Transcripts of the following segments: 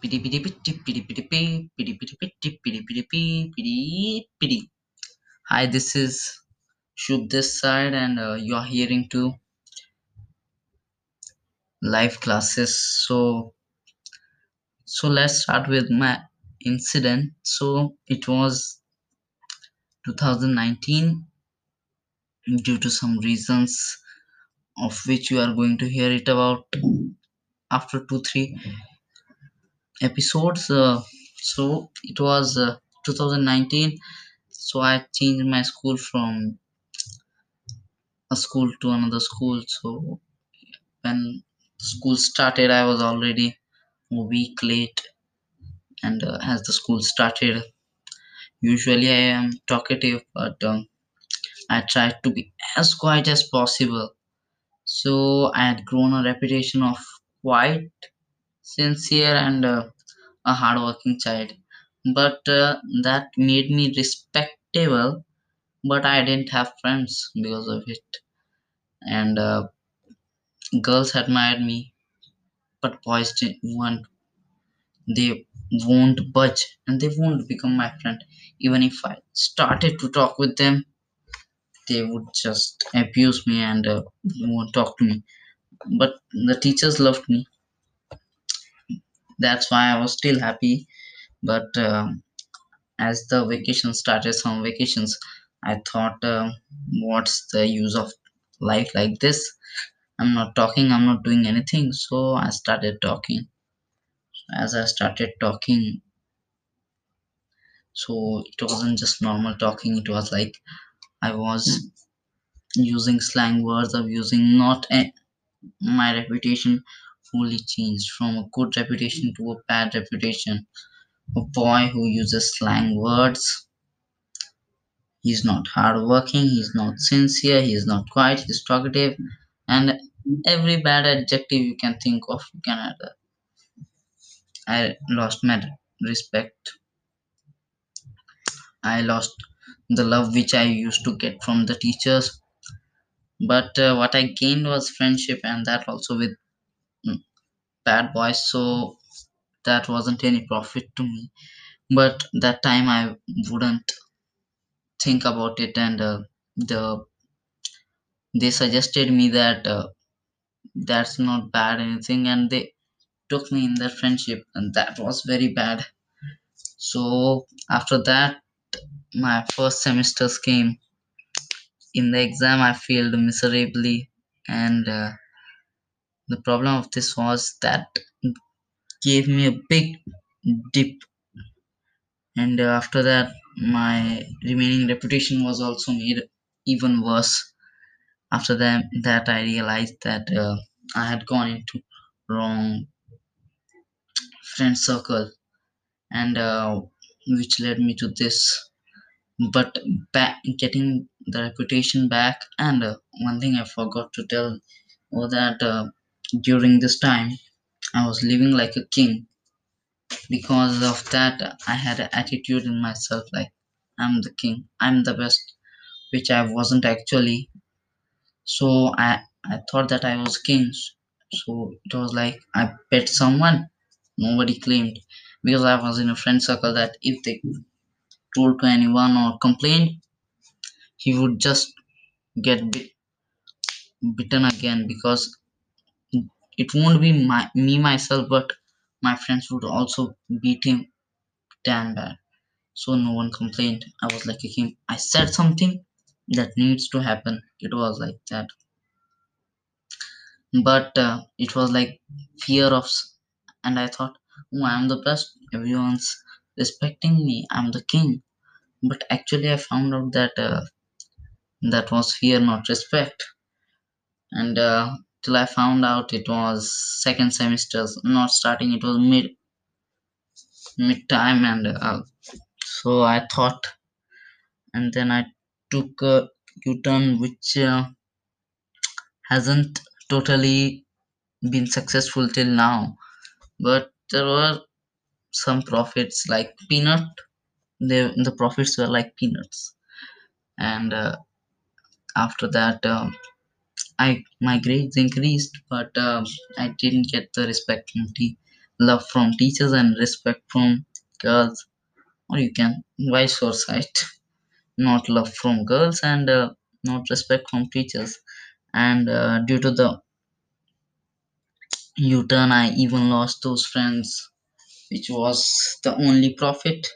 Biddy biddy bitty biddy biddy. Hi, this is Shub this side, and uh, you're hearing to live classes. So, so let's start with my incident. So it was 2019 due to some reasons of which you are going to hear it about after two three episodes. Uh, so it was uh, 2019 so i changed my school from a school to another school so when school started i was already a week late and uh, as the school started usually i am talkative but um, i tried to be as quiet as possible so i had grown a reputation of quite sincere and uh, a hardworking child. But uh, that made me respectable but i didn't have friends because of it. And uh, girls admired me but boys didn't want they won't budge and they won't become my friend. Even if i started to talk with them they would just abuse me and uh, won't talk to me. But the teachers loved me that's why i was still happy. But um, as the vacation started some vacations i thought uh, what's the use of life like this? I'm not talking i'm not doing anything. So i started talking. As i started talking so it wasn't just normal talking it was like i was using slang words of using not a, my reputation fully changed from a good reputation to a bad reputation. A boy who uses slang words. He's not hardworking he's not sincere he's not quiet he's talkative and every bad adjective you can think of you can add i lost my respect. I lost the love which i used to get from the teachers. But uh, what i gained was friendship and that also with bad boys so that wasn't any profit to me. But that time i wouldn't think about it and uh, the they suggested me that uh, that's not bad anything and they took me in their friendship and that was very bad. So after that my first semesters came. In the exam i failed miserably and uh, the problem of this was that gave me a big dip. And uh, after that my remaining reputation was also made even worse. After that that i realized that uh, i had gone into wrong friend circle. And uh, which led me to this. But back getting the reputation back and uh, one thing i forgot to tell was that uh, during this time i was living like a king. Because of that i had an attitude in myself like i'm the king. I'm the best which i wasn't actually. So i i thought that i was king. So it was like i bet someone. Nobody claimed. Because i was in a friend circle that if they told to anyone or complained he would just get bit, bitten again. Because it won't be my, me myself but my friends would also beat him. Damn bad. So no one complained. I was like king i said something that needs to happen. It was like that. But uh, it was like fear of and i thought oh i'm the best. Everyone's respecting me. I'm the king. But actually i found out that uh, that was fear not respect. And uh, till i found out it was second semesters not starting it was mid mid time and uh, so i thought and then i took a u-turn which uh, hasn't totally been successful till now. But there were some profits like peanut they, the profits were like peanuts. And uh, after that um, i my grades increased but um, i didn't get the respect from the love from teachers and respect from girls. Or you can vice versa it not love from girls and uh, not respect from teachers. And uh, due to the u-turn i even lost those friends which was the only profit.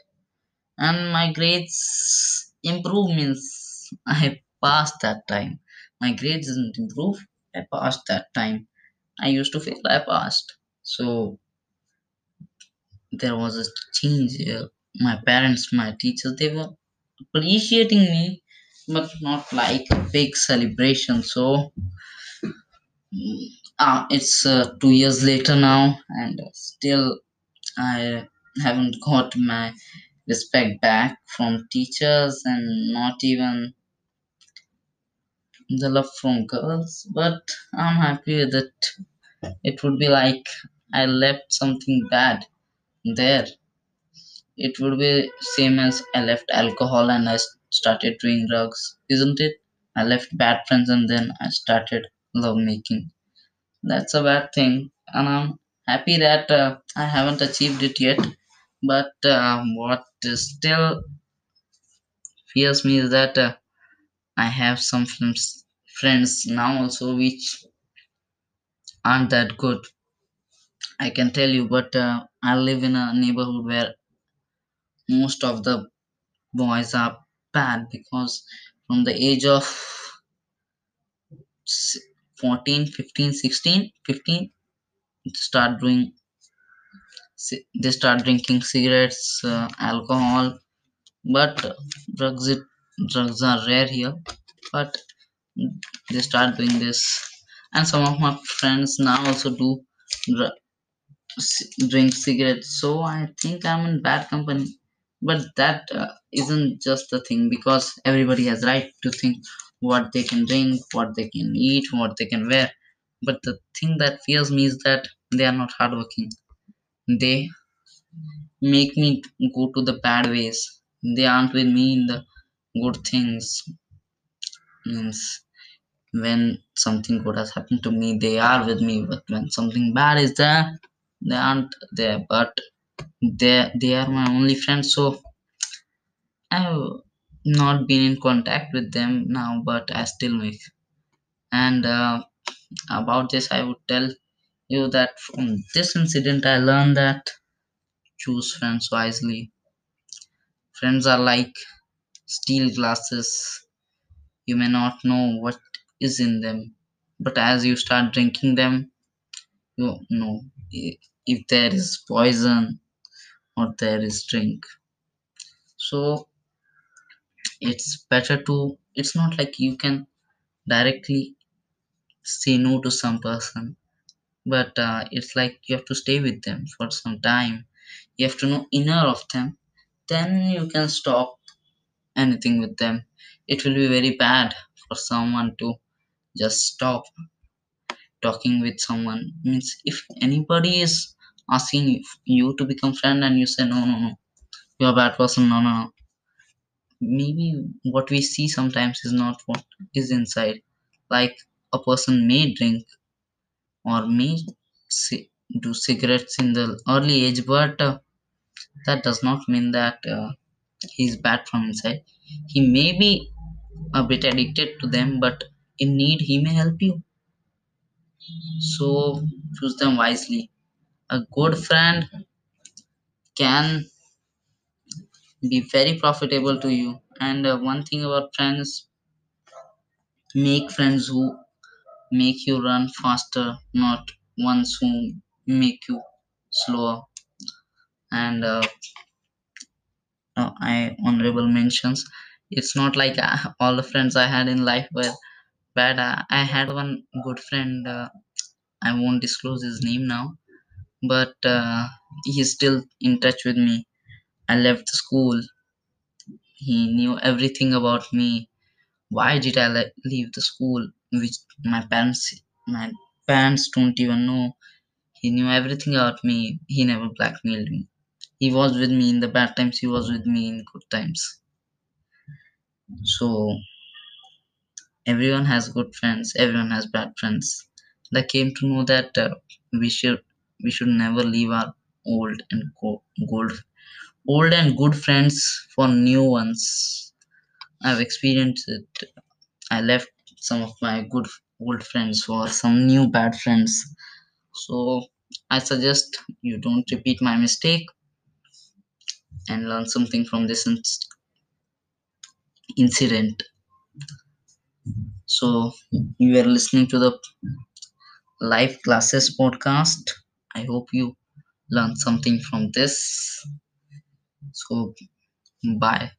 And my grades improve means i passed that time my grades didn't improve i passed that time. I used to feel i passed so there was a change uh, my parents my teachers they were appreciating me but not like a big celebration. So uh, it's uh, two years later now and still i haven't got my respect back from teachers and not even the love from girls but i'm happy with it. Would be like i left something bad there. It would be same as i left alcohol and i started doing drugs isn't it? I left bad friends and then i started love making that's a bad thing and i'm happy that uh, i haven't achieved it yet. But um, what still fears me is that uh, i have some friends friends now also which aren't that good. I can tell you but uh, i live in a neighborhood where most of the boys are bad because from the age of s- 14 fifteen, sixteen, fifteen, start doing they start drinking cigarettes uh, alcohol but drugs it drugs are rare here but they start doing this. And some of my friends now also do drink cigarettes. So i think i'm in bad company. But that uh, isn't just the thing because everybody has right to think what they can drink what they can eat what they can wear. But the thing that fears me is that they are not hardworking. They make me go to the bad ways. They aren't with me in the good things means when something good has happened to me they are with me. But when something bad is there they aren't there. But they they are my only friends. So i've not been in contact with them now but i still make and uh, about this i would tell you that from this incident i learned that choose friends wisely. Friends are like steel glasses you may not know what is in them but as you start drinking them you know if there is poison or there is drink. So it's better to it's not like you can directly say no to some person but uh, it's like you have to stay with them for some time. You have to know inner of them then you can stop anything with them it will be very bad for someone to just stop talking with someone. Means if anybody is asking you to become friend and you say no no no you're a bad person no no no maybe what we see sometimes is not what is inside. Like a person may drink or may do cigarettes in the early age but uh, that does not mean that uh, he's bad from inside. He may be a bit addicted to them but in need he may help you. So choose them wisely. A good friend can be very profitable to you. And uh, one thing about friends make friends who make you run faster not ones who make you slower. And uh, uh, i honorable mentions it's not like uh, all the friends i had in life were bad uh, i had one good friend uh, i won't disclose his name now but uh, he's still in touch with me i left the school he knew everything about me why did I le- leave the school which my parents my parents don't even know. He knew everything about me. He never blackmailed me. He was with me in the bad times. He was with me in good times. So everyone has good friends. Everyone has bad friends. And I came to know that uh, we should we should never leave our old and go- gold old and good friends for new ones i've experienced it i left some of my good old friends for some new bad friends so i suggest you don't repeat my mistake and learn something from this incident. So you are listening to the live classes podcast. I hope you learned something from this. So bye